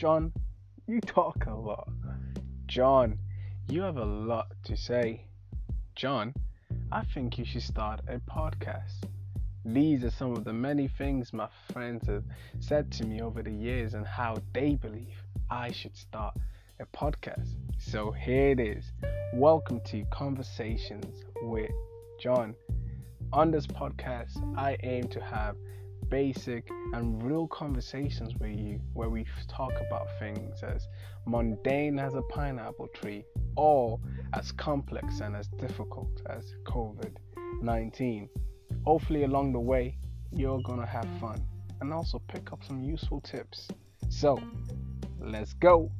John, you talk a lot. John, you have a lot to say. John, I think you should start a podcast. These are some of the many things my friends have said to me over the years and how they believe I should start a podcast. So here it is. Welcome to Conversations with John. On this podcast, I aim to have basic and real conversations with you where we talk about things as mundane as a pineapple tree or as complex and as difficult as COVID 19. Hopefully, along the way, you're gonna have fun and also pick up some useful tips. So, let's go.